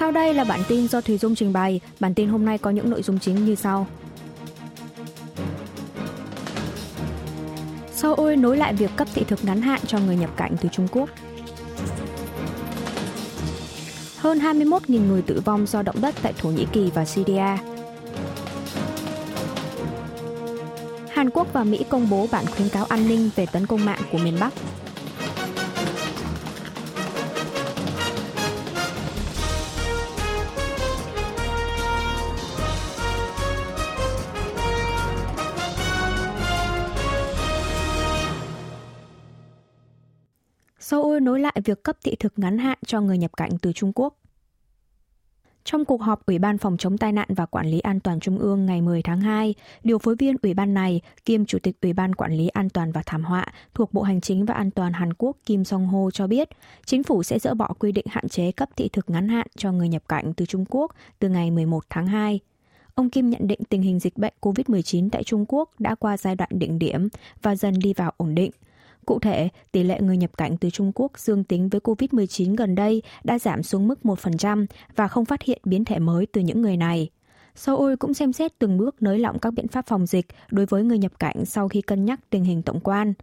Sau đây là bản tin do Thùy Dung trình bày. Bản tin hôm nay có những nội dung chính như sau. Seoul nối lại việc cấp thị thực ngắn hạn cho người nhập cảnh từ Trung Quốc. Hơn 21.000 người tử vong do động đất tại Thổ Nhĩ Kỳ và Syria. Hàn Quốc và Mỹ công bố bản khuyến cáo an ninh về tấn công mạng của miền Bắc. Lại việc cấp thị thực ngắn hạn cho người nhập cảnh từ Trung Quốc. Trong cuộc họp Ủy ban Phòng chống tai nạn và Quản lý an toàn Trung ương ngày 10 tháng 2, điều phối viên Ủy ban này kiêm Chủ tịch Ủy ban Quản lý an toàn và thảm họa thuộc Bộ Hành chính và An toàn Hàn Quốc Kim Song-ho cho biết, chính phủ sẽ dỡ bỏ quy định hạn chế cấp thị thực ngắn hạn cho người nhập cảnh từ Trung Quốc từ ngày 11 tháng 2. Ông Kim nhận định tình hình dịch bệnh COVID-19 tại Trung Quốc đã qua giai đoạn đỉnh điểm và dần đi vào ổn định – Cụ thể, tỷ lệ người nhập cảnh từ Trung Quốc dương tính với COVID-19 gần đây đã giảm xuống mức 1% và không phát hiện biến thể mới từ những người này. Seoul cũng xem xét từng bước nới lỏng các biện pháp phòng dịch đối với người nhập cảnh sau khi cân nhắc tình hình tổng quan.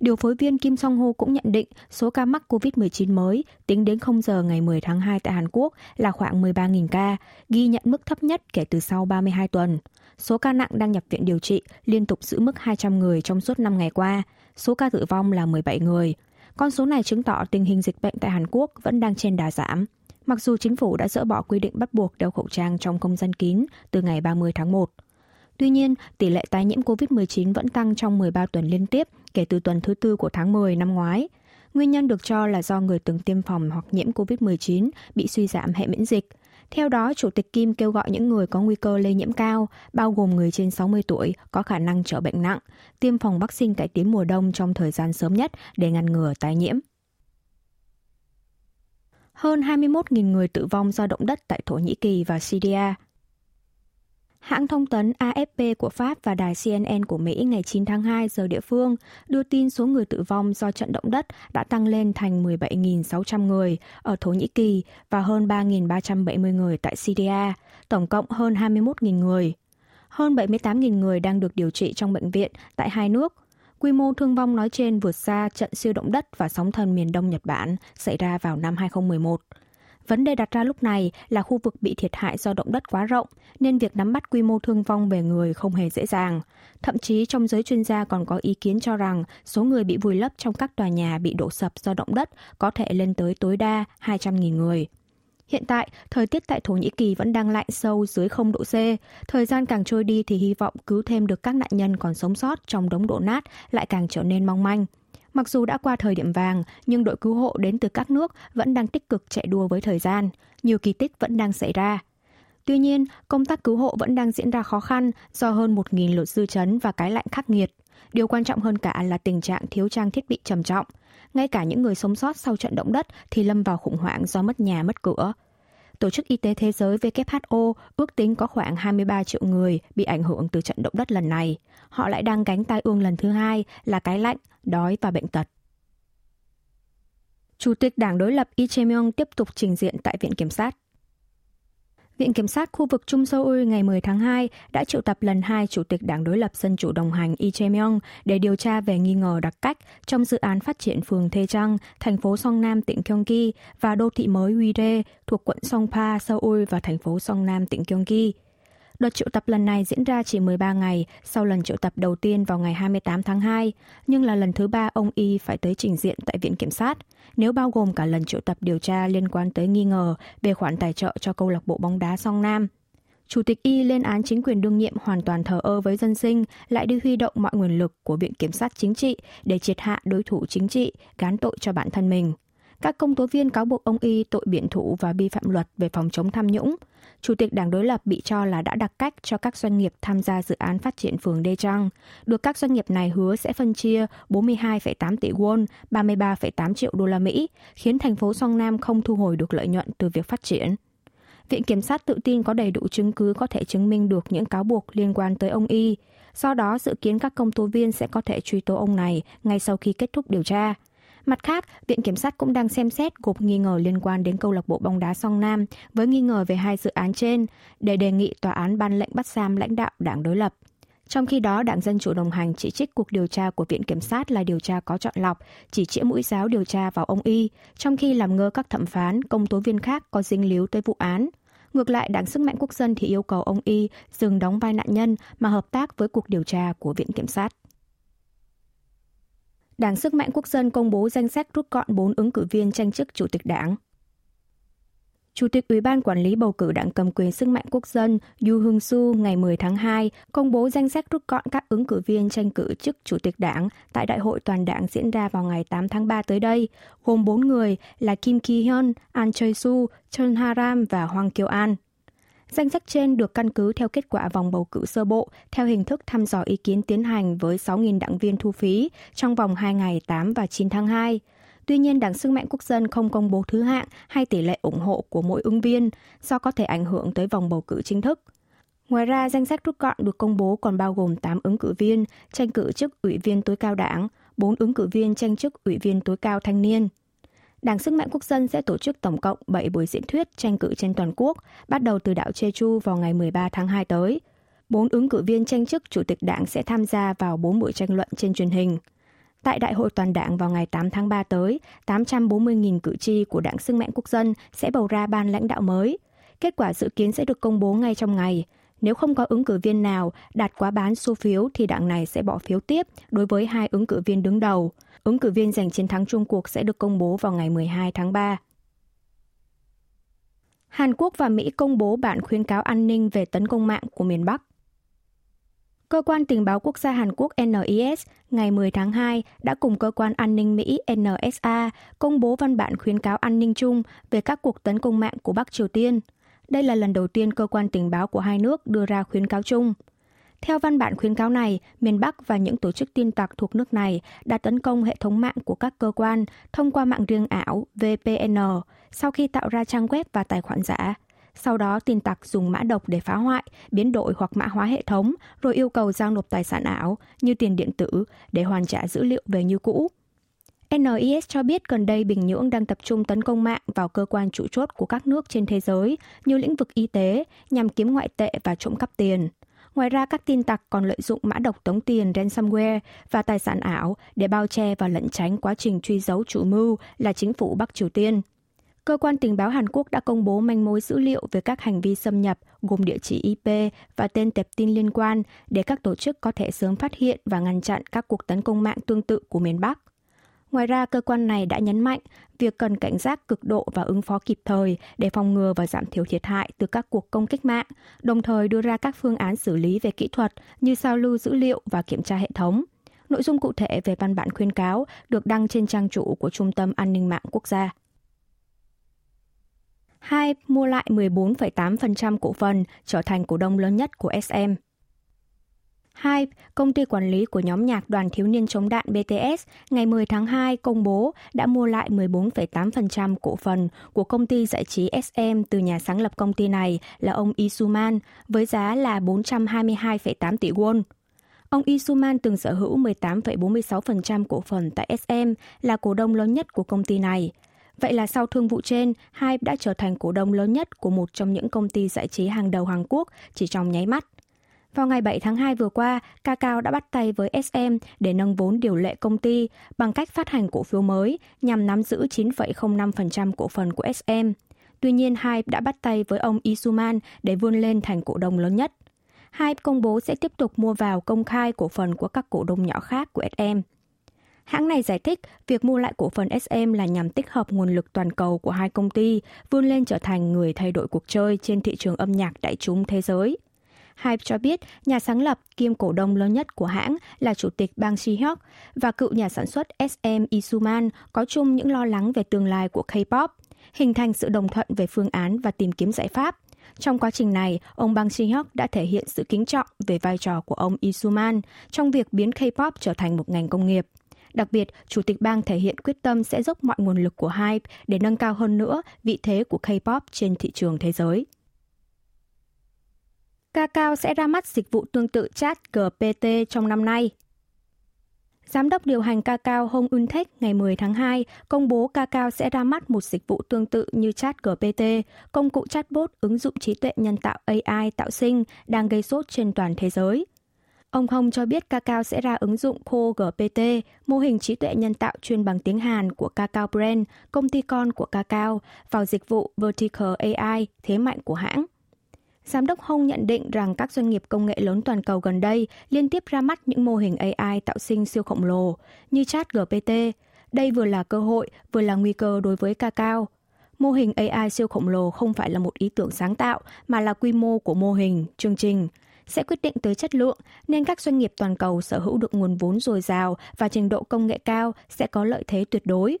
Điều phối viên Kim Song Ho cũng nhận định số ca mắc COVID-19 mới tính đến 0 giờ ngày 10 tháng 2 tại Hàn Quốc là khoảng 13.000 ca, ghi nhận mức thấp nhất kể từ sau 32 tuần. Số ca nặng đang nhập viện điều trị liên tục giữ mức 200 người trong suốt 5 ngày qua, số ca tử vong là 17 người. Con số này chứng tỏ tình hình dịch bệnh tại Hàn Quốc vẫn đang trên đà giảm. Mặc dù chính phủ đã dỡ bỏ quy định bắt buộc đeo khẩu trang trong không gian kín từ ngày 30 tháng 1. Tuy nhiên, tỷ lệ tái nhiễm COVID-19 vẫn tăng trong 13 tuần liên tiếp kể từ tuần thứ tư của tháng 10 năm ngoái. Nguyên nhân được cho là do người từng tiêm phòng hoặc nhiễm COVID-19 bị suy giảm hệ miễn dịch, theo đó, Chủ tịch Kim kêu gọi những người có nguy cơ lây nhiễm cao, bao gồm người trên 60 tuổi, có khả năng trở bệnh nặng, tiêm phòng vaccine cải tiến mùa đông trong thời gian sớm nhất để ngăn ngừa tái nhiễm. Hơn 21.000 người tử vong do động đất tại Thổ Nhĩ Kỳ và Syria Hãng thông tấn AFP của Pháp và đài CNN của Mỹ ngày 9 tháng 2 giờ địa phương đưa tin số người tử vong do trận động đất đã tăng lên thành 17.600 người ở Thổ Nhĩ Kỳ và hơn 3.370 người tại Syria, tổng cộng hơn 21.000 người. Hơn 78.000 người đang được điều trị trong bệnh viện tại hai nước. Quy mô thương vong nói trên vượt xa trận siêu động đất và sóng thần miền Đông Nhật Bản xảy ra vào năm 2011. Vấn đề đặt ra lúc này là khu vực bị thiệt hại do động đất quá rộng, nên việc nắm bắt quy mô thương vong về người không hề dễ dàng. Thậm chí trong giới chuyên gia còn có ý kiến cho rằng số người bị vùi lấp trong các tòa nhà bị đổ sập do động đất có thể lên tới tối đa 200.000 người. Hiện tại, thời tiết tại Thổ Nhĩ Kỳ vẫn đang lạnh sâu dưới 0 độ C. Thời gian càng trôi đi thì hy vọng cứu thêm được các nạn nhân còn sống sót trong đống đổ nát lại càng trở nên mong manh. Mặc dù đã qua thời điểm vàng, nhưng đội cứu hộ đến từ các nước vẫn đang tích cực chạy đua với thời gian. Nhiều kỳ tích vẫn đang xảy ra. Tuy nhiên, công tác cứu hộ vẫn đang diễn ra khó khăn do hơn 1.000 lột dư chấn và cái lạnh khắc nghiệt. Điều quan trọng hơn cả là tình trạng thiếu trang thiết bị trầm trọng. Ngay cả những người sống sót sau trận động đất thì lâm vào khủng hoảng do mất nhà mất cửa. Tổ chức Y tế Thế giới WHO ước tính có khoảng 23 triệu người bị ảnh hưởng từ trận động đất lần này. Họ lại đang gánh tai ương lần thứ hai là cái lạnh, đói và bệnh tật. Chủ tịch Đảng đối lập Lee Jae-myung tiếp tục trình diện tại Viện Kiểm sát. Viện Kiểm sát khu vực Trung Seoul ngày 10 tháng 2 đã triệu tập lần hai Chủ tịch Đảng đối lập Dân chủ đồng hành Lee Jae-myung để điều tra về nghi ngờ đặc cách trong dự án phát triển phường Thê Trăng, thành phố Song Nam tỉnh Gyeonggi và đô thị mới Uide thuộc quận Songpa, Seoul và thành phố Song Nam tỉnh Gyeonggi. Đợt triệu tập lần này diễn ra chỉ 13 ngày sau lần triệu tập đầu tiên vào ngày 28 tháng 2, nhưng là lần thứ ba ông Y phải tới trình diện tại Viện Kiểm sát, nếu bao gồm cả lần triệu tập điều tra liên quan tới nghi ngờ về khoản tài trợ cho câu lạc bộ bóng đá Song Nam. Chủ tịch Y lên án chính quyền đương nhiệm hoàn toàn thờ ơ với dân sinh, lại đi huy động mọi nguồn lực của Viện Kiểm sát Chính trị để triệt hạ đối thủ chính trị, gán tội cho bản thân mình. Các công tố viên cáo buộc ông Y tội biện thủ và vi phạm luật về phòng chống tham nhũng. Chủ tịch đảng đối lập bị cho là đã đặt cách cho các doanh nghiệp tham gia dự án phát triển phường Đê Được các doanh nghiệp này hứa sẽ phân chia 42,8 tỷ won, 33,8 triệu đô la Mỹ, khiến thành phố Song Nam không thu hồi được lợi nhuận từ việc phát triển. Viện Kiểm sát tự tin có đầy đủ chứng cứ có thể chứng minh được những cáo buộc liên quan tới ông Y. Do đó, dự kiến các công tố viên sẽ có thể truy tố ông này ngay sau khi kết thúc điều tra. Mặt khác, Viện Kiểm sát cũng đang xem xét gộp nghi ngờ liên quan đến câu lạc bộ bóng đá Song Nam với nghi ngờ về hai dự án trên để đề nghị tòa án ban lệnh bắt giam lãnh đạo đảng đối lập. Trong khi đó, Đảng Dân Chủ đồng hành chỉ trích cuộc điều tra của Viện Kiểm sát là điều tra có chọn lọc, chỉ chĩa mũi giáo điều tra vào ông Y, trong khi làm ngơ các thẩm phán, công tố viên khác có dính líu tới vụ án. Ngược lại, Đảng Sức mạnh Quốc dân thì yêu cầu ông Y dừng đóng vai nạn nhân mà hợp tác với cuộc điều tra của Viện Kiểm sát. Đảng Sức mạnh Quốc dân công bố danh sách rút gọn 4 ứng cử viên tranh chức Chủ tịch Đảng. Chủ tịch Ủy ban Quản lý bầu cử đảng cầm quyền sức mạnh quốc dân Yu Hương Su ngày 10 tháng 2 công bố danh sách rút gọn các ứng cử viên tranh cử chức Chủ tịch đảng tại Đại hội Toàn đảng diễn ra vào ngày 8 tháng 3 tới đây, gồm 4 người là Kim Ki-hyun, An Choi-su, Chun Ha-ram và Hoàng Kiều An. Danh sách trên được căn cứ theo kết quả vòng bầu cử sơ bộ theo hình thức thăm dò ý kiến tiến hành với 6.000 đảng viên thu phí trong vòng 2 ngày 8 và 9 tháng 2. Tuy nhiên, Đảng Sức mạnh Quốc dân không công bố thứ hạng hay tỷ lệ ủng hộ của mỗi ứng viên do có thể ảnh hưởng tới vòng bầu cử chính thức. Ngoài ra, danh sách rút gọn được công bố còn bao gồm 8 ứng cử viên tranh cử chức ủy viên tối cao đảng, 4 ứng cử viên tranh chức ủy viên tối cao thanh niên. Đảng Sức mạnh Quốc dân sẽ tổ chức tổng cộng 7 buổi diễn thuyết tranh cử trên toàn quốc, bắt đầu từ đảo Jeju vào ngày 13 tháng 2 tới. Bốn ứng cử viên tranh chức chủ tịch đảng sẽ tham gia vào 4 buổi tranh luận trên truyền hình. Tại Đại hội Toàn đảng vào ngày 8 tháng 3 tới, 840.000 cử tri của Đảng Sức mạnh Quốc dân sẽ bầu ra ban lãnh đạo mới. Kết quả dự kiến sẽ được công bố ngay trong ngày. Nếu không có ứng cử viên nào đạt quá bán số phiếu thì đảng này sẽ bỏ phiếu tiếp đối với hai ứng cử viên đứng đầu. Ứng cử viên giành chiến thắng chung cuộc sẽ được công bố vào ngày 12 tháng 3. Hàn Quốc và Mỹ công bố bản khuyến cáo an ninh về tấn công mạng của miền Bắc. Cơ quan tình báo quốc gia Hàn Quốc NIS ngày 10 tháng 2 đã cùng cơ quan an ninh Mỹ NSA công bố văn bản khuyến cáo an ninh chung về các cuộc tấn công mạng của Bắc Triều Tiên. Đây là lần đầu tiên cơ quan tình báo của hai nước đưa ra khuyến cáo chung. Theo văn bản khuyến cáo này, miền Bắc và những tổ chức tin tặc thuộc nước này đã tấn công hệ thống mạng của các cơ quan thông qua mạng riêng ảo VPN sau khi tạo ra trang web và tài khoản giả. Sau đó tin tặc dùng mã độc để phá hoại, biến đổi hoặc mã hóa hệ thống, rồi yêu cầu giao nộp tài sản ảo như tiền điện tử để hoàn trả dữ liệu về như cũ. NIS cho biết gần đây Bình Nhưỡng đang tập trung tấn công mạng vào cơ quan chủ chốt của các nước trên thế giới như lĩnh vực y tế nhằm kiếm ngoại tệ và trộm cắp tiền. Ngoài ra, các tin tặc còn lợi dụng mã độc tống tiền ransomware và tài sản ảo để bao che và lẩn tránh quá trình truy dấu chủ mưu là chính phủ Bắc Triều Tiên. Cơ quan tình báo Hàn Quốc đã công bố manh mối dữ liệu về các hành vi xâm nhập gồm địa chỉ IP và tên tệp tin liên quan để các tổ chức có thể sớm phát hiện và ngăn chặn các cuộc tấn công mạng tương tự của miền Bắc. Ngoài ra, cơ quan này đã nhấn mạnh việc cần cảnh giác cực độ và ứng phó kịp thời để phòng ngừa và giảm thiểu thiệt hại từ các cuộc công kích mạng, đồng thời đưa ra các phương án xử lý về kỹ thuật như sao lưu dữ liệu và kiểm tra hệ thống. Nội dung cụ thể về văn bản khuyên cáo được đăng trên trang chủ của Trung tâm An ninh mạng quốc gia. Hai mua lại 14,8% cổ phần, trở thành cổ đông lớn nhất của SM. Hai, công ty quản lý của nhóm nhạc đoàn thiếu niên chống đạn BTS ngày 10 tháng 2 công bố đã mua lại 14,8% cổ phần của công ty giải trí SM từ nhà sáng lập công ty này là ông Isuman với giá là 422,8 tỷ won. Ông Isuman từng sở hữu 18,46% cổ phần tại SM, là cổ đông lớn nhất của công ty này. Vậy là sau thương vụ trên, Hype đã trở thành cổ đông lớn nhất của một trong những công ty giải trí hàng đầu Hàn Quốc chỉ trong nháy mắt. Vào ngày 7 tháng 2 vừa qua, Kakao đã bắt tay với SM để nâng vốn điều lệ công ty bằng cách phát hành cổ phiếu mới nhằm nắm giữ 9,05% cổ phần của SM. Tuy nhiên, Hype đã bắt tay với ông Isuman để vươn lên thành cổ đông lớn nhất. Hype công bố sẽ tiếp tục mua vào công khai cổ phần của các cổ đông nhỏ khác của SM. Hãng này giải thích việc mua lại cổ phần SM là nhằm tích hợp nguồn lực toàn cầu của hai công ty, vươn lên trở thành người thay đổi cuộc chơi trên thị trường âm nhạc đại chúng thế giới. Hype cho biết nhà sáng lập kiêm cổ đông lớn nhất của hãng là chủ tịch Bang Si-hyuk và cựu nhà sản xuất SM Isuman có chung những lo lắng về tương lai của K-pop, hình thành sự đồng thuận về phương án và tìm kiếm giải pháp. Trong quá trình này, ông Bang Si-hyuk đã thể hiện sự kính trọng về vai trò của ông Isuman trong việc biến K-pop trở thành một ngành công nghiệp. Đặc biệt, Chủ tịch bang thể hiện quyết tâm sẽ dốc mọi nguồn lực của Hype để nâng cao hơn nữa vị thế của K-pop trên thị trường thế giới. Kakao sẽ ra mắt dịch vụ tương tự chat GPT trong năm nay. Giám đốc điều hành Kakao Hong Untech ngày 10 tháng 2 công bố Kakao sẽ ra mắt một dịch vụ tương tự như chat GPT, công cụ chatbot ứng dụng trí tuệ nhân tạo AI tạo sinh đang gây sốt trên toàn thế giới. Ông Hong cho biết Kakao sẽ ra ứng dụng Co-GPT, mô hình trí tuệ nhân tạo chuyên bằng tiếng Hàn của Kakao Brand, công ty con của Kakao, vào dịch vụ Vertical AI, thế mạnh của hãng. Giám đốc Hong nhận định rằng các doanh nghiệp công nghệ lớn toàn cầu gần đây liên tiếp ra mắt những mô hình AI tạo sinh siêu khổng lồ như chat GPT. Đây vừa là cơ hội, vừa là nguy cơ đối với Kakao. Mô hình AI siêu khổng lồ không phải là một ý tưởng sáng tạo mà là quy mô của mô hình, chương trình sẽ quyết định tới chất lượng, nên các doanh nghiệp toàn cầu sở hữu được nguồn vốn dồi dào và trình độ công nghệ cao sẽ có lợi thế tuyệt đối.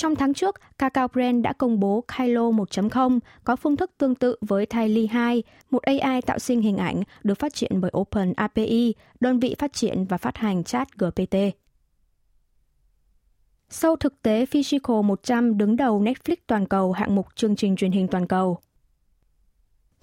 Trong tháng trước, Kakao Brand đã công bố Kylo 1.0 có phương thức tương tự với Tylee 2, một AI tạo sinh hình ảnh được phát triển bởi Open API, đơn vị phát triển và phát hành chat GPT. Sau thực tế Physical 100 đứng đầu Netflix toàn cầu hạng mục chương trình truyền hình toàn cầu.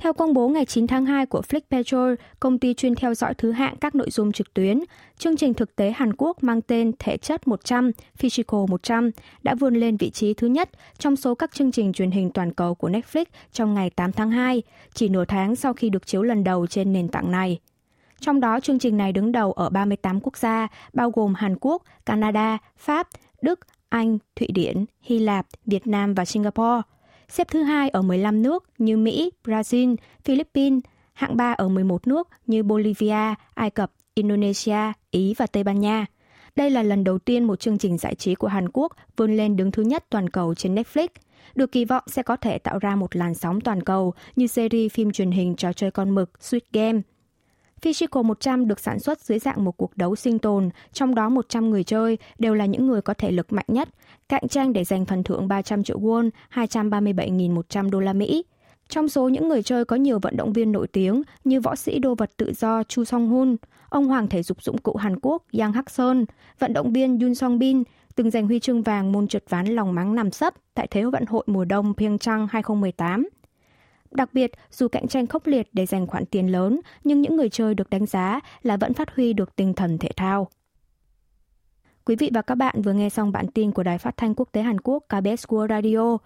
Theo công bố ngày 9 tháng 2 của Flick Petrol, công ty chuyên theo dõi thứ hạng các nội dung trực tuyến, chương trình thực tế Hàn Quốc mang tên Thể chất 100, Physical 100 đã vươn lên vị trí thứ nhất trong số các chương trình truyền hình toàn cầu của Netflix trong ngày 8 tháng 2, chỉ nửa tháng sau khi được chiếu lần đầu trên nền tảng này. Trong đó, chương trình này đứng đầu ở 38 quốc gia, bao gồm Hàn Quốc, Canada, Pháp, Đức, Anh, Thụy Điển, Hy Lạp, Việt Nam và Singapore – xếp thứ hai ở 15 nước như Mỹ, Brazil, Philippines, hạng 3 ở 11 nước như Bolivia, Ai Cập, Indonesia, Ý và Tây Ban Nha. Đây là lần đầu tiên một chương trình giải trí của Hàn Quốc vươn lên đứng thứ nhất toàn cầu trên Netflix. Được kỳ vọng sẽ có thể tạo ra một làn sóng toàn cầu như series phim truyền hình trò chơi con mực Sweet Game – Physical 100 được sản xuất dưới dạng một cuộc đấu sinh tồn, trong đó 100 người chơi đều là những người có thể lực mạnh nhất, cạnh tranh để giành phần thưởng 300 triệu won, 237.100 đô la Mỹ. Trong số những người chơi có nhiều vận động viên nổi tiếng như võ sĩ đô vật tự do Chu Song Hun, ông hoàng thể dục dụng cụ Hàn Quốc Yang Hak Sơn, vận động viên Yun Song Bin từng giành huy chương vàng môn trượt ván lòng mắng nằm sấp tại Thế vận hội mùa đông Pyeongchang 2018. Đặc biệt, dù cạnh tranh khốc liệt để giành khoản tiền lớn, nhưng những người chơi được đánh giá là vẫn phát huy được tinh thần thể thao. Quý vị và các bạn vừa nghe xong bản tin của Đài Phát thanh Quốc tế Hàn Quốc KBS World Radio.